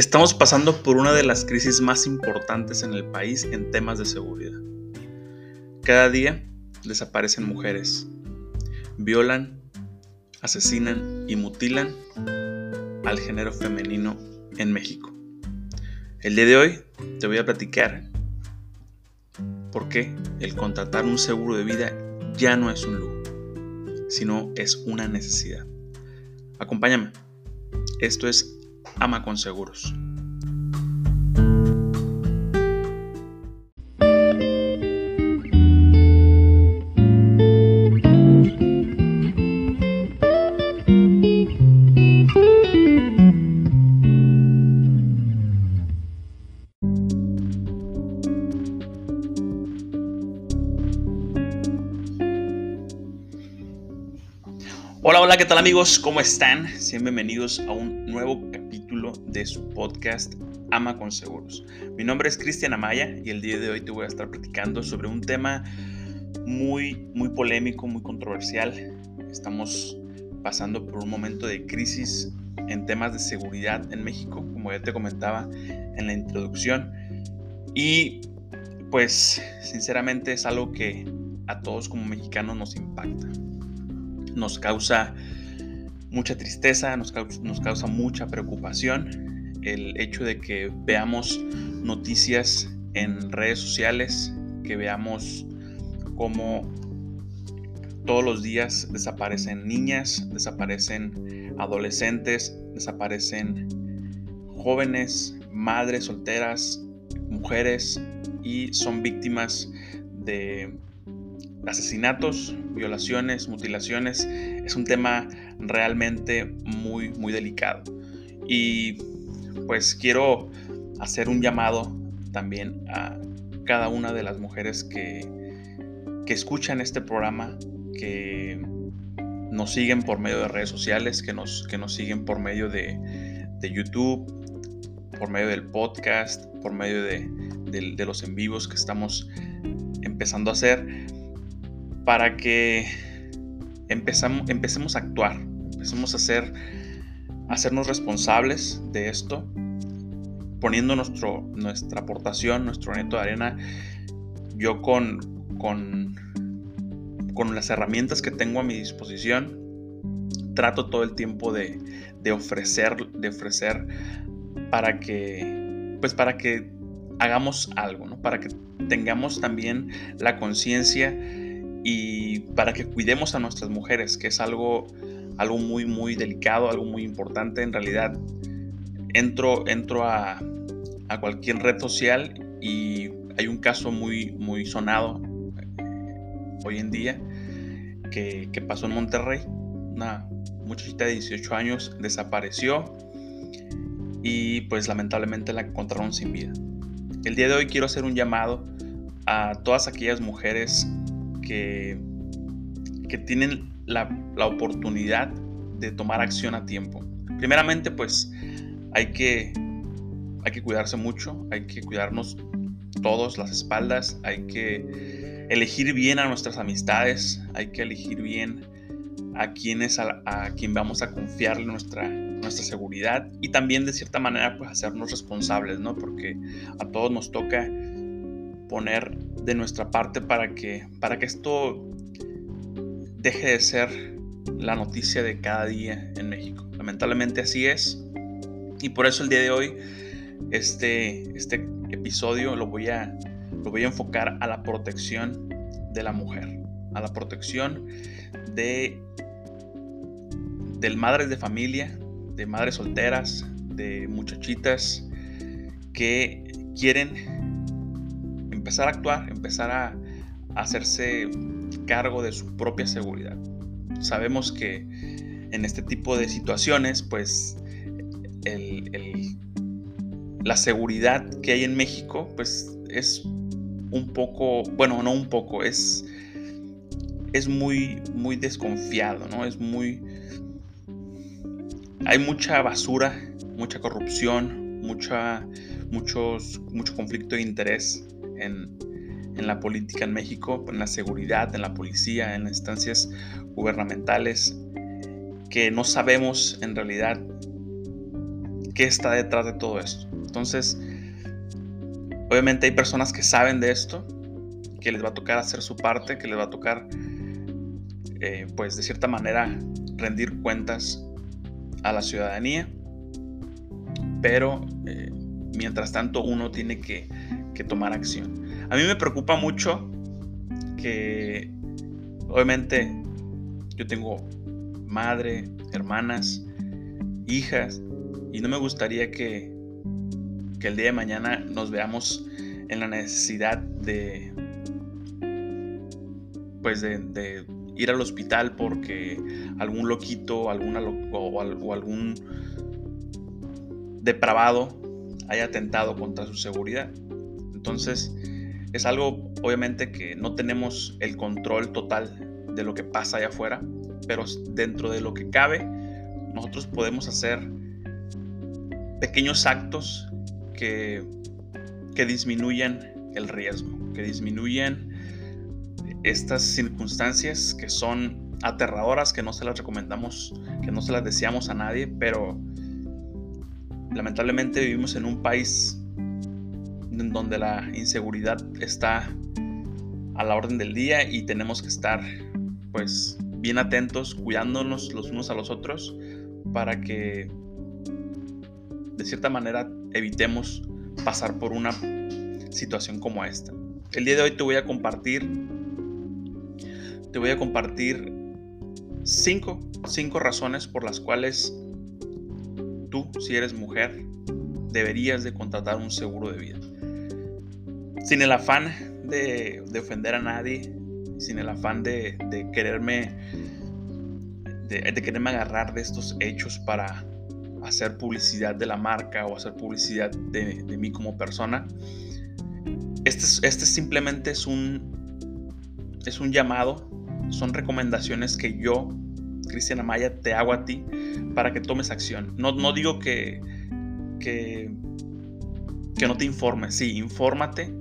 Estamos pasando por una de las crisis más importantes en el país en temas de seguridad. Cada día desaparecen mujeres, violan, asesinan y mutilan al género femenino en México. El día de hoy te voy a platicar por qué el contratar un seguro de vida ya no es un lujo, sino es una necesidad. Acompáñame. Esto es ama con seguros. Hola, hola, ¿qué tal amigos? ¿Cómo están? Sean bienvenidos a un nuevo de su podcast Ama con Seguros. Mi nombre es Cristian Amaya y el día de hoy te voy a estar platicando sobre un tema muy, muy polémico, muy controversial. Estamos pasando por un momento de crisis en temas de seguridad en México, como ya te comentaba en la introducción. Y pues sinceramente es algo que a todos como mexicanos nos impacta nos causa mucha tristeza, nos causa, mucha preocupación el hecho de que veamos noticias en redes sociales, que veamos cómo todos los días desaparecen niñas, desaparecen adolescentes, desaparecen jóvenes, madres solteras, mujeres y son víctimas de asesinatos, violaciones, mutilaciones, es un tema realmente muy, muy delicado. Y pues quiero hacer un llamado también a cada una de las mujeres que, que escuchan este programa, que nos siguen por medio de redes sociales, que nos, que nos siguen por medio de, de YouTube, por medio del podcast, por medio de, de, los en vivos que estamos empezando a hacer para que empezamos, empecemos a actuar, empecemos a, hacer, hacernos responsables de esto, poniendo nuestro, nuestra aportación, nuestro neto de arena, yo con, con, con las herramientas que tengo a mi disposición, trato todo el tiempo de, de ofrecer, de ofrecer para que, pues para que hagamos algo, ¿no? para que tengamos también la conciencia y para que cuidemos a nuestras mujeres, que es algo, algo muy, muy delicado, algo muy importante. En realidad, entro, entro a, a cualquier red social y hay un caso muy, muy sonado eh, hoy en día que, que pasó en Monterrey. Una muchachita de 18 años desapareció y pues lamentablemente la encontraron sin vida. El día de hoy quiero hacer un llamado a todas aquellas mujeres que, tienen la, oportunidad de tomar acción a tiempo. Primeramente, pues hay que, hay que cuidarse mucho, hay que cuidarnos todos las espaldas, hay que elegir bien a nuestras amistades, hay que elegir bien a quienes a, a quien vamos a confiarle nuestra, nuestra seguridad y también de cierta manera pues hacernos responsables, ¿no? Porque a todos nos toca poner de nuestra parte para que, para que esto deje de ser la noticia de cada día en México. Lamentablemente así es. Y por eso el día de hoy, este, este episodio lo voy, a, lo voy a enfocar a la protección de la mujer, a la protección de, de madres de familia, de madres solteras, de muchachitas que quieren empezar a actuar, empezar a, hacerse cargo de su propia seguridad. Sabemos que en este tipo de situaciones, pues la seguridad que hay en México, pues es un poco, bueno, no un poco, es, es muy, muy desconfiado, ¿no? Es muy... Hay mucha basura, mucha corrupción, mucha, muchos, mucho conflicto de interés en, la política en México, en la seguridad, en la policía, en las instancias gubernamentales, que no sabemos en realidad qué está detrás de todo esto. Entonces, obviamente hay personas que saben de esto, que les va a tocar hacer su parte, que les va a tocar, eh, pues de cierta manera, rendir cuentas a la ciudadanía. Pero eh, mientras tanto uno tiene que, tomar acción. A mí me preocupa mucho que, obviamente, yo tengo madre, hermanas, hijas, y no me gustaría que, que el día de mañana nos veamos en la necesidad de, pues de, ir al hospital porque algún loquito alguna o, algún depravado haya atentado contra su seguridad. Entonces, es algo obviamente que no tenemos el control total de lo que pasa allá afuera, pero dentro de lo que cabe, nosotros podemos hacer pequeños actos que, que disminuyan el riesgo, que disminuyan estas circunstancias que son aterradoras, que no se las recomendamos, que no se las deseamos a nadie, pero lamentablemente vivimos en un país en donde la inseguridad está a la orden del día y tenemos que estar pues bien atentos, cuidándonos los unos a los otros para que de cierta manera evitemos pasar por una situación como esta. El día de hoy te voy a compartir te voy a compartir cinco, cinco razones por las cuales tú, si eres mujer, deberías de contratar un seguro de vida. Sin el afán de, ofender a nadie, sin el afán de, quererme de, quererme agarrar de estos hechos para hacer publicidad de la marca o hacer publicidad de, mí como persona. Este, este simplemente es un, es un llamado son recomendaciones que yo, Cristiana Maya, te hago a ti para que tomes acción. No, no digo que, que, que no te informes, sí, infórmate,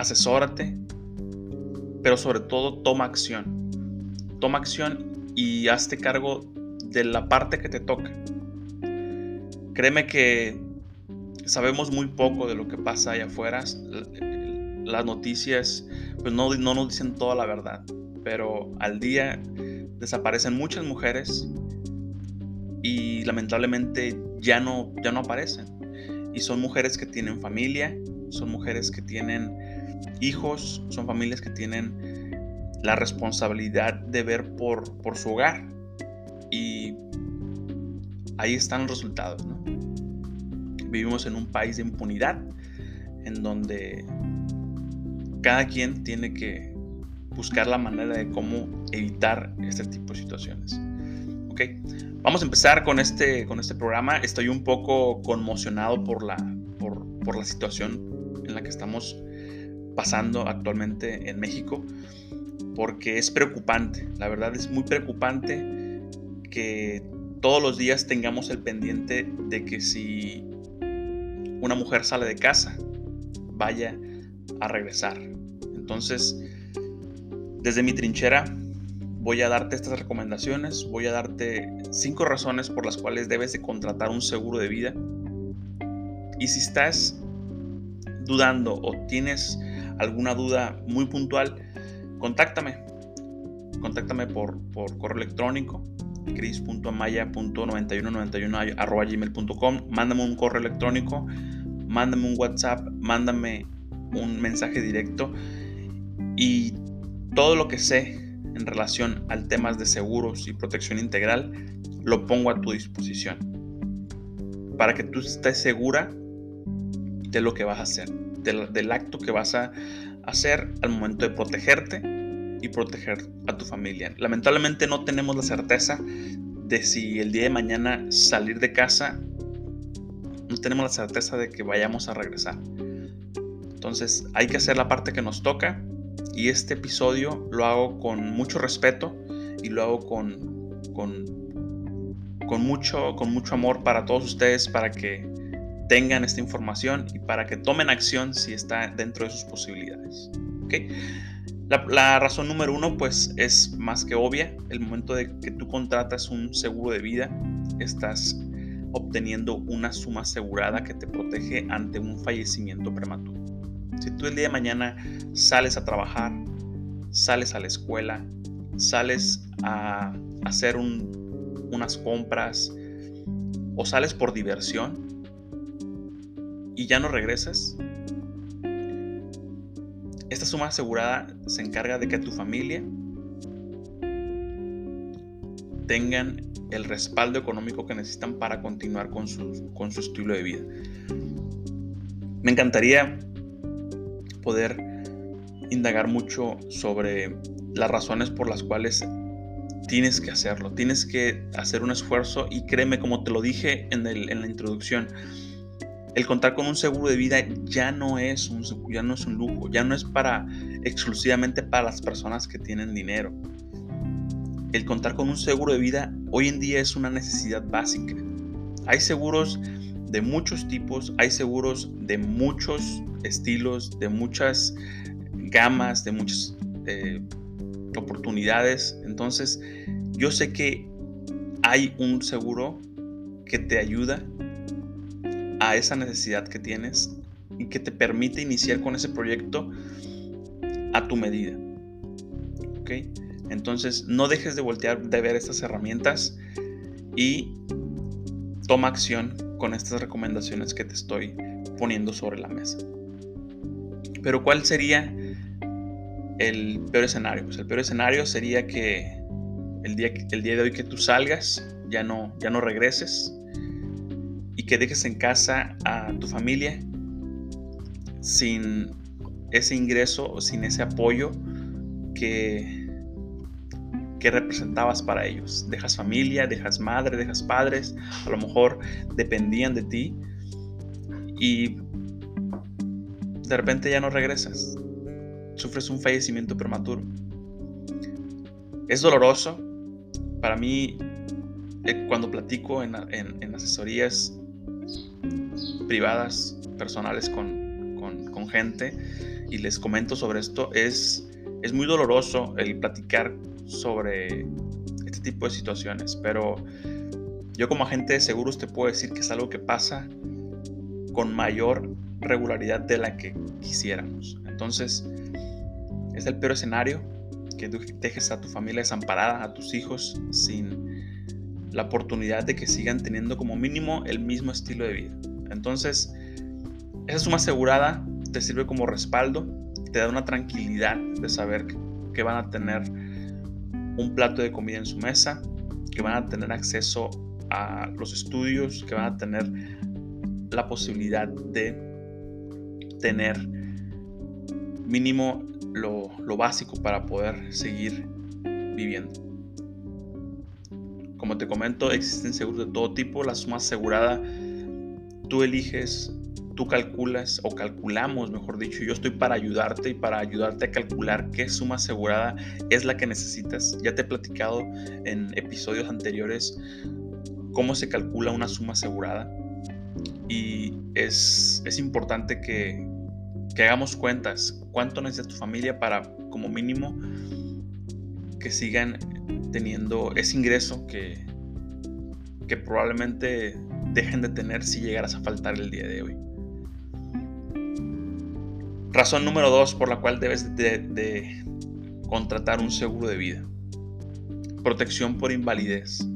asesórate, pero sobre todo toma acción. Toma acción y hazte cargo de la parte que te toca. Créeme que sabemos muy poco de lo que pasa allá afuera. Las noticias pues no, no nos dicen toda la verdad, pero al día desaparecen muchas mujeres y lamentablemente ya no, ya no aparecen. Y son mujeres que tienen familia, son mujeres que tienen hijos, son familias que tienen la responsabilidad de ver por, por su hogar. Y ahí están los resultados. Vivimos en un país de impunidad, en donde cada quien tiene que buscar la manera de cómo evitar este tipo de situaciones. ¿Ok? Vamos a empezar con este, con este programa. Estoy un poco conmocionado por la, por, por la situación en la que estamos pasando actualmente en México, porque es preocupante. La verdad es muy preocupante que todos los días tengamos el pendiente de que si una mujer sale de casa, vaya a regresar. Entonces, desde mi trinchera, voy a darte estas recomendaciones, voy a darte cinco razones por las cuales debes de contratar un seguro de vida. Y si estás dudando o tienes alguna duda muy puntual, contáctame. Contáctame por, por correo electrónico cris.amaya.9191.gmail.com Mándame un correo electrónico, mándame un WhatsApp, mándame un mensaje directo. Y todo lo que sé en relación al temas de seguros y protección integral lo pongo a tu disposición. Para que tú estés segura de lo que vas a hacer, del, acto que vas a hacer al momento de protegerte y proteger a tu familia. Lamentablemente no tenemos la certeza de si el día de mañana salir de casa, no tenemos la certeza de que vayamos a regresar. Entonces hay que hacer la parte que nos toca y este episodio lo hago con mucho respeto y lo hago con, con, mucho, con mucho amor para todos ustedes, para que tengan esta información y para que tomen acción si está dentro de sus posibilidades. ¿Okay? La, razón número uno, pues, es más que obvia. El momento de que tú contratas un seguro de vida, estás obteniendo una suma asegurada que te protege ante un fallecimiento prematuro. Si tú el día de mañana sales a trabajar, sales a la escuela, sales a hacer unas compras o sales por diversión y ya no regresas, esta suma asegurada se encarga de que tu familia tengan el respaldo económico que necesitan para continuar con su, con su estilo de vida. Me encantaría poder indagar mucho sobre las razones por las cuales tienes que hacerlo, tienes que hacer un esfuerzo y créeme, como te lo dije en, en la introducción, el contar con un seguro de vida ya no es un, ya no es un lujo, ya no es para exclusivamente para las personas que tienen dinero. El contar con un seguro de vida hoy en día es una necesidad básica. Hay seguros de muchos tipos, hay seguros de muchos estilos, de muchas gamas, de muchas eh, oportunidades. Entonces, yo sé que hay un seguro que te ayuda esa necesidad que tienes y que te permite iniciar con ese proyecto a tu medida. ¿Ok? Entonces, no dejes de voltear de ver estas herramientas y toma acción con estas recomendaciones que te estoy poniendo sobre la mesa. Pero ¿cuál sería el peor escenario? Pues el peor escenario sería que el día, el día de hoy que tú salgas ya no, ya no regreses y que dejes en casa a tu familia sin ese ingreso o sin ese apoyo que, que representabas para ellos. Dejas familia, dejas madre, dejas padres, a lo mejor dependían de ti y de repente ya no regresas. Sufres un fallecimiento prematuro. Es doloroso. Para mí, eh, cuando platico en, en asesorías privadas, personales con, con, gente y les comento sobre esto, es, es muy doloroso el platicar sobre este tipo de situaciones, pero yo como agente de seguros te puedo decir que es algo que pasa con mayor regularidad de la que quisiéramos. Entonces, es el peor escenario que dejes a tu familia desamparada, a tus hijos sin la oportunidad de que sigan teniendo como mínimo el mismo estilo de vida. Entonces, esa suma asegurada te sirve como respaldo, te da una tranquilidad de saber que van a tener un plato de comida en su mesa, que van a tener acceso a los estudios, que van a tener la posibilidad de tener mínimo lo, básico para poder seguir viviendo. Como te comento, existen seguros de todo tipo. La suma asegurada tú eliges, tú calculas o calculamos, mejor dicho, yo estoy para ayudarte y para ayudarte a calcular qué suma asegurada es la que necesitas. Ya te he platicado en episodios anteriores cómo se calcula una suma asegurada y es, es importante que, que hagamos cuentas, cuánto necesita tu familia para como mínimo que sigan teniendo ese ingreso que, que probablemente dejen de tener si llegaras a faltar el día de hoy. Razón número dos por la cual debes de, contratar un seguro de vida. Protección por invalidez.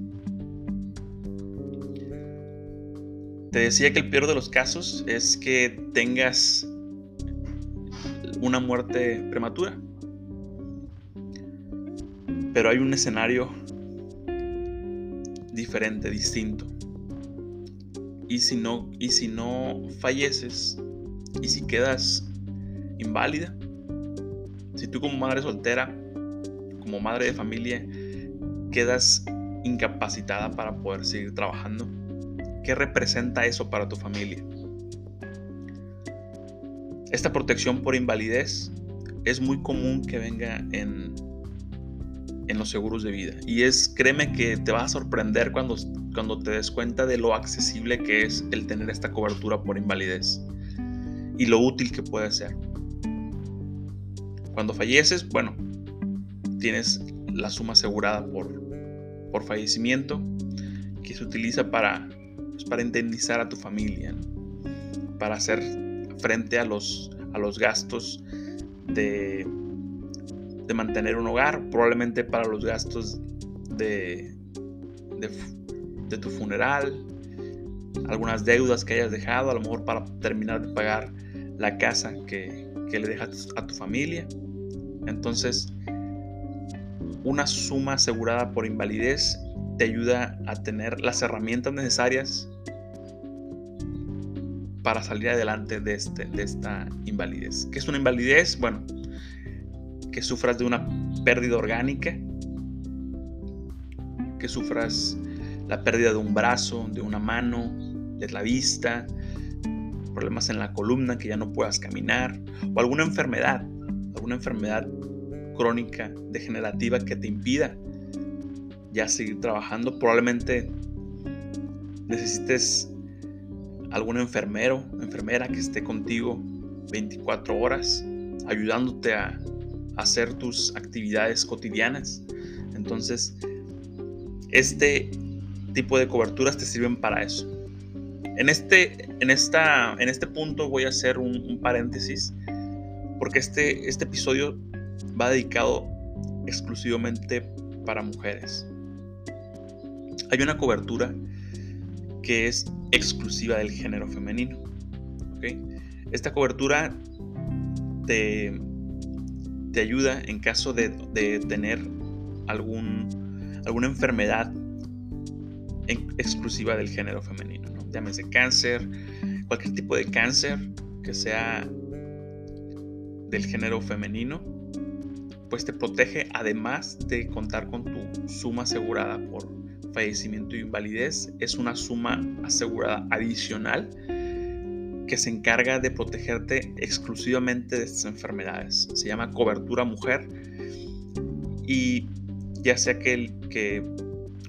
Te decía que el peor de los casos es que tengas una muerte prematura. Pero hay un escenario diferente, distinto y si no, y si no falleces, y si quedas inválida, si tú como madre soltera, como madre de familia, quedas incapacitada para poder seguir trabajando, ¿qué representa eso para tu familia? Esta protección por invalidez es muy común que venga en, en los seguros de vida. Y es, créeme que te vas a sorprender cuando cuando te des cuenta de lo accesible que es el tener esta cobertura por invalidez y lo útil que puede ser. Cuando falleces, bueno, tienes la suma asegurada por, por fallecimiento que se utiliza para pues, para indemnizar a tu familia, para hacer frente a los, a los gastos de, de mantener un hogar, probablemente para los gastos de, de, tu funeral, algunas deudas que hayas dejado, a lo mejor para terminar de pagar la casa que, que le dejas a tu familia. Entonces, una suma asegurada por invalidez te ayuda a tener las herramientas necesarias para salir adelante de, este, de esta invalidez. ¿Qué es una invalidez? Bueno, que sufras de una pérdida orgánica, que sufras la pérdida de un brazo, de una mano, de la vista, problemas en la columna, que ya no puedas caminar, o alguna enfermedad, alguna enfermedad crónica, degenerativa que te impida ya seguir trabajando. Probablemente necesites algún enfermero, enfermera que esté contigo 24 horas, ayudándote a hacer tus actividades cotidianas. Entonces, este tipo de coberturas te sirven para eso. En este, en esta, en este punto voy a hacer un, paréntesis porque este, este episodio va dedicado exclusivamente para mujeres. Hay una cobertura que es exclusiva del género femenino. Esta cobertura te, te, ayuda en caso de, tener algún, alguna enfermedad exclusiva del género femenino. ¿no? Llámese cáncer, cualquier tipo de cáncer que sea del género femenino, pues te protege además de contar con tu suma asegurada por fallecimiento y invalidez. Es una suma asegurada adicional que se encarga de protegerte exclusivamente de estas enfermedades. Se llama cobertura mujer y ya sea que, que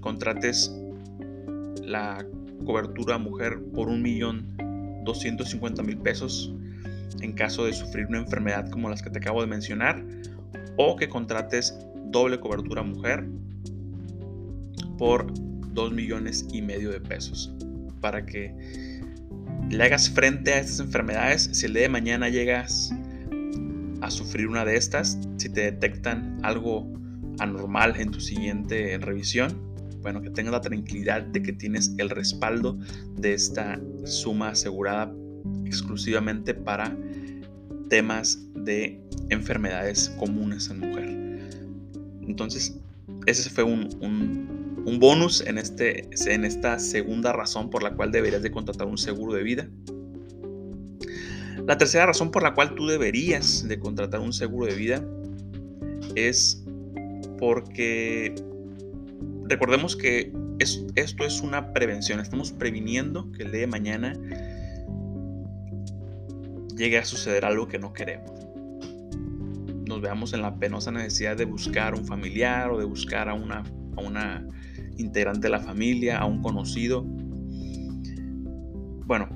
contrates la cobertura mujer por un millón mil pesos en caso de sufrir una enfermedad como las que te acabo de mencionar o que contrates doble cobertura mujer por 2 millones y medio de pesos. Para que le hagas frente a estas enfermedades si el día de mañana llegas a sufrir una de estas si te detectan algo anormal en tu siguiente revisión bueno que tengas la tranquilidad de que tienes el respaldo de esta suma asegurada exclusivamente para temas de enfermedades comunes en mujer. Entonces, ese fue un, un, bonus en, este, en esta segunda razón por la cual deberías de contratar un seguro de vida. La tercera razón por la cual tú deberías de contratar un seguro de vida es porque recordemos que esto es una prevención, estamos previniendo que el día de mañana llegue a suceder algo que no queremos. Nos veamos en la penosa necesidad de buscar un familiar o de buscar a una, a una integrante de la familia, a un conocido. Bueno,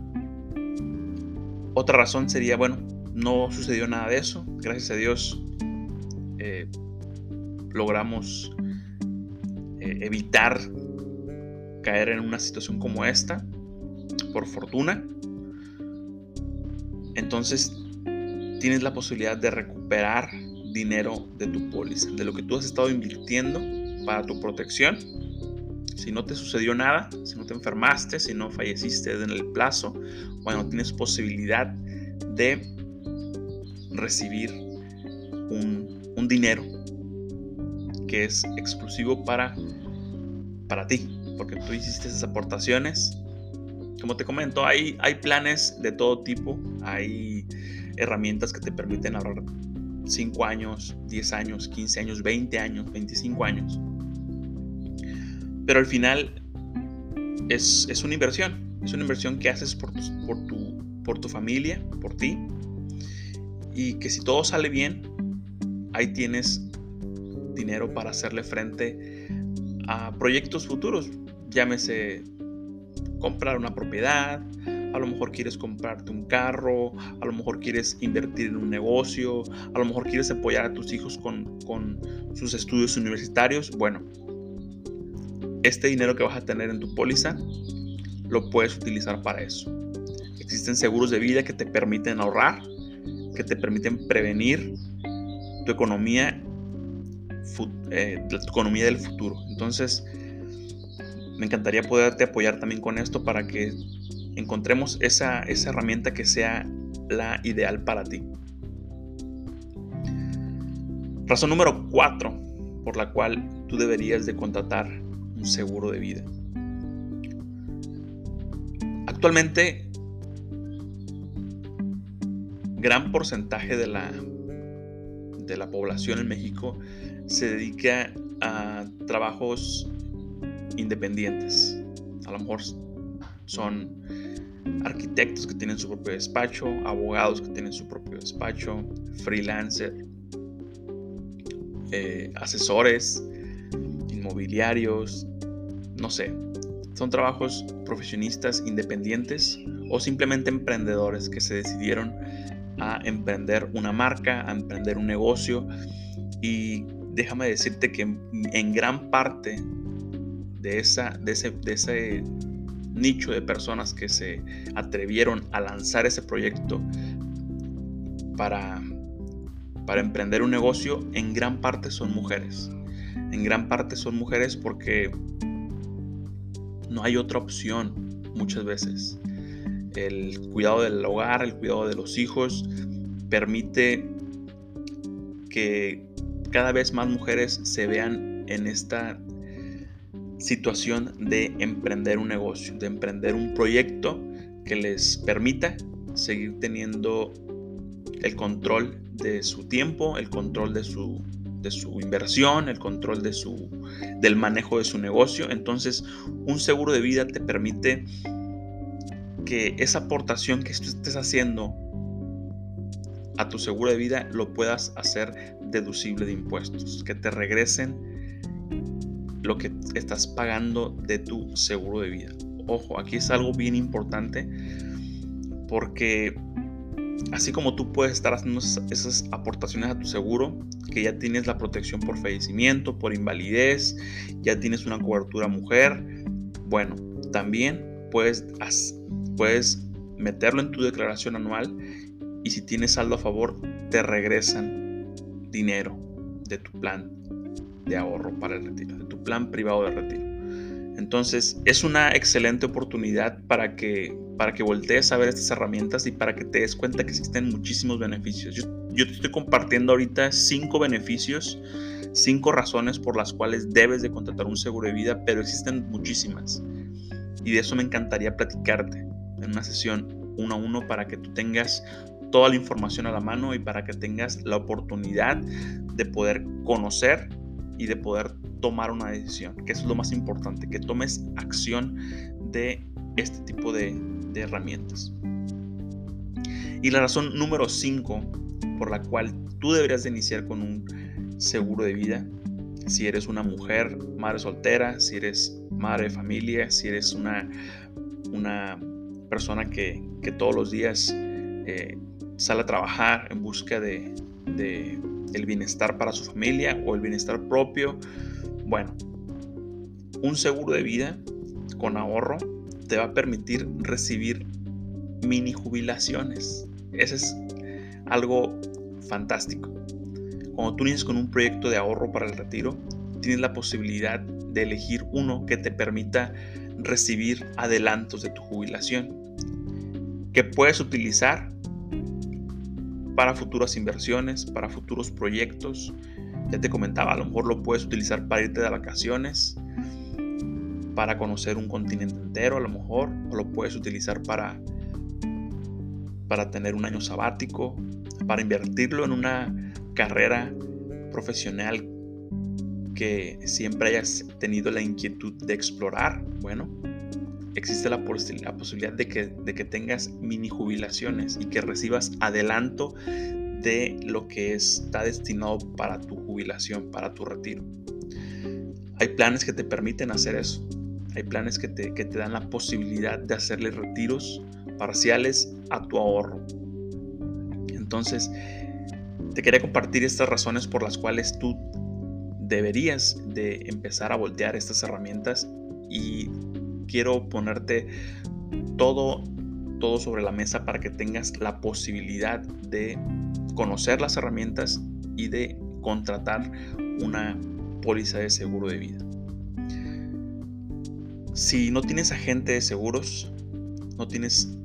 otra razón sería, bueno, no sucedió nada de eso. Gracias a Dios eh, logramos eh, evitar caer en una situación como esta, por fortuna entonces tienes la posibilidad de recuperar dinero de tu póliza, de lo que tú has estado invirtiendo para tu protección. Si no te sucedió nada, si no te enfermaste, si no falleciste en el plazo, bueno, tienes posibilidad de recibir un, dinero que es exclusivo para, para ti, porque tú hiciste esas aportaciones como te comento, hay, hay planes de todo tipo, hay herramientas que te permiten ahorrar 5 años, 10 años, 15 años, 20 años, 25 años. Pero al final es, una inversión, es una inversión que haces por tu, por, tu, por tu familia, por ti, y que si todo sale bien, ahí tienes dinero para hacerle frente a proyectos futuros, llámese comprar una propiedad, a lo mejor quieres comprarte un carro, a lo mejor quieres invertir en un negocio, a lo mejor quieres apoyar a tus hijos con, con sus estudios universitarios. Bueno, este dinero que vas a tener en tu póliza lo puedes utilizar para eso. Existen seguros de vida que te permiten ahorrar, que te permiten prevenir tu economía, eh, tu economía del futuro. Entonces, me encantaría poderte apoyar también con esto para que encontremos esa, esa herramienta que sea la ideal para ti. Razón número 4 por la cual tú deberías de contratar un seguro de vida. Actualmente, gran porcentaje de la, de la población en México se dedica a trabajos independientes. A lo mejor son arquitectos que tienen su propio despacho, abogados que tienen su propio despacho, freelancer, eh, asesores, inmobiliarios, no sé. Son trabajos profesionistas independientes o simplemente emprendedores que se decidieron a emprender una marca, a emprender un negocio. Y déjame decirte que en, gran parte de, esa, de, ese, de ese nicho de personas que se atrevieron a lanzar ese proyecto para, para emprender un negocio, en gran parte son mujeres. En gran parte son mujeres porque no hay otra opción muchas veces. El cuidado del hogar, el cuidado de los hijos, permite que cada vez más mujeres se vean en esta situación de emprender un negocio, de emprender un proyecto que les permita seguir teniendo el control de su tiempo, el control de su, de su inversión, el control de su, del manejo de su negocio. Entonces, un seguro de vida te permite que esa aportación que estés haciendo a tu seguro de vida lo puedas hacer deducible de impuestos, que te regresen lo que estás pagando de tu seguro de vida. Ojo, aquí es algo bien importante porque así como tú puedes estar haciendo esas aportaciones a tu seguro, que ya tienes la protección por fallecimiento, por invalidez, ya tienes una cobertura mujer, bueno, también puedes, puedes meterlo en tu declaración anual y si tienes saldo a favor, te regresan dinero de tu plan de ahorro para el retiro, de tu plan privado de retiro. Entonces es una excelente oportunidad para que, para que voltees a ver estas herramientas y para que te des cuenta que existen muchísimos beneficios. Yo, yo te estoy compartiendo ahorita cinco beneficios, cinco razones por las cuales debes de contratar un seguro de vida, pero existen muchísimas. Y de eso me encantaría platicarte en una sesión uno a uno para que tú tengas toda la información a la mano y para que tengas la oportunidad de poder conocer y de poder tomar una decisión, que es lo más importante, que tomes acción de este tipo de, herramientas. Y la razón número 5 por la cual tú deberías de iniciar con un seguro de vida, si eres una mujer, madre soltera, si eres madre de familia, si eres una, una persona que, todos los días eh, sale a trabajar en busca de, el bienestar para su familia o el bienestar propio. Bueno, un seguro de vida con ahorro te va a permitir recibir mini jubilaciones. Ese es algo fantástico. Cuando tú inicias con un proyecto de ahorro para el retiro, tienes la posibilidad de elegir uno que te permita recibir adelantos de tu jubilación, que puedes utilizar para futuras inversiones, para futuros proyectos. Ya te comentaba, a lo mejor lo puedes utilizar para irte de vacaciones, para conocer un continente entero, a lo mejor, o lo puedes utilizar para, para tener un año sabático, para invertirlo en una carrera profesional que siempre hayas tenido la inquietud de explorar. Bueno, existe la, posibilidad de que, tengas mini jubilaciones y que recibas adelanto de lo que está destinado para tu jubilación, para tu retiro. Hay planes que te permiten hacer eso. Hay planes que te, que te dan la posibilidad de hacerle retiros parciales a tu ahorro. Entonces, te quería compartir estas razones por las cuales tú deberías de empezar a voltear estas herramientas y quiero ponerte todo, todo sobre la mesa para que tengas la posibilidad de conocer las herramientas y de contratar una póliza de seguro de vida. Si no tienes agente de seguros, no tienes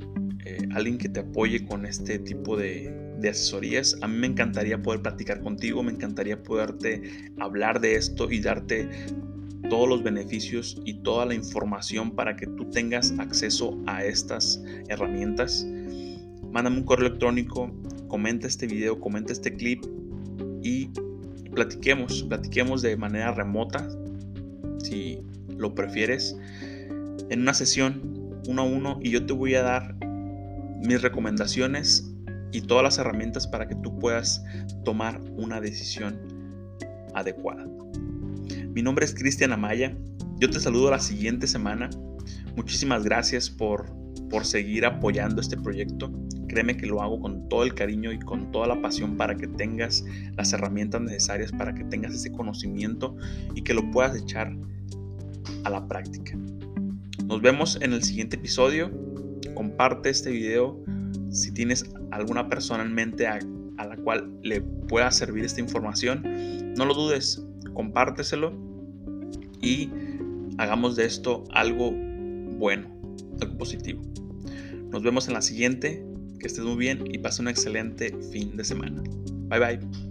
eh, alguien que te apoye con este tipo de, de asesorías, a mí me encantaría poder platicar contigo, me encantaría poderte hablar de esto y darte todos los beneficios y toda la información para que tú tengas acceso a estas herramientas. Mándame un correo electrónico, comenta este video, comenta este clip y platiquemos, platiquemos de manera remota, si lo prefieres, en una sesión uno a uno y yo te voy a dar mis recomendaciones y todas las herramientas para que tú puedas tomar una decisión adecuada. Mi nombre es Cristian Amaya. Yo te saludo la siguiente semana. Muchísimas gracias por, por seguir apoyando este proyecto. Créeme que lo hago con todo el cariño y con toda la pasión para que tengas las herramientas necesarias, para que tengas ese conocimiento y que lo puedas echar a la práctica. Nos vemos en el siguiente episodio. Comparte este video si tienes alguna persona en mente a, a la cual le pueda servir esta información. No lo dudes, compárteselo y hagamos de esto algo bueno, algo positivo. Nos vemos en la siguiente, que estés muy bien y pase un excelente fin de semana. Bye bye.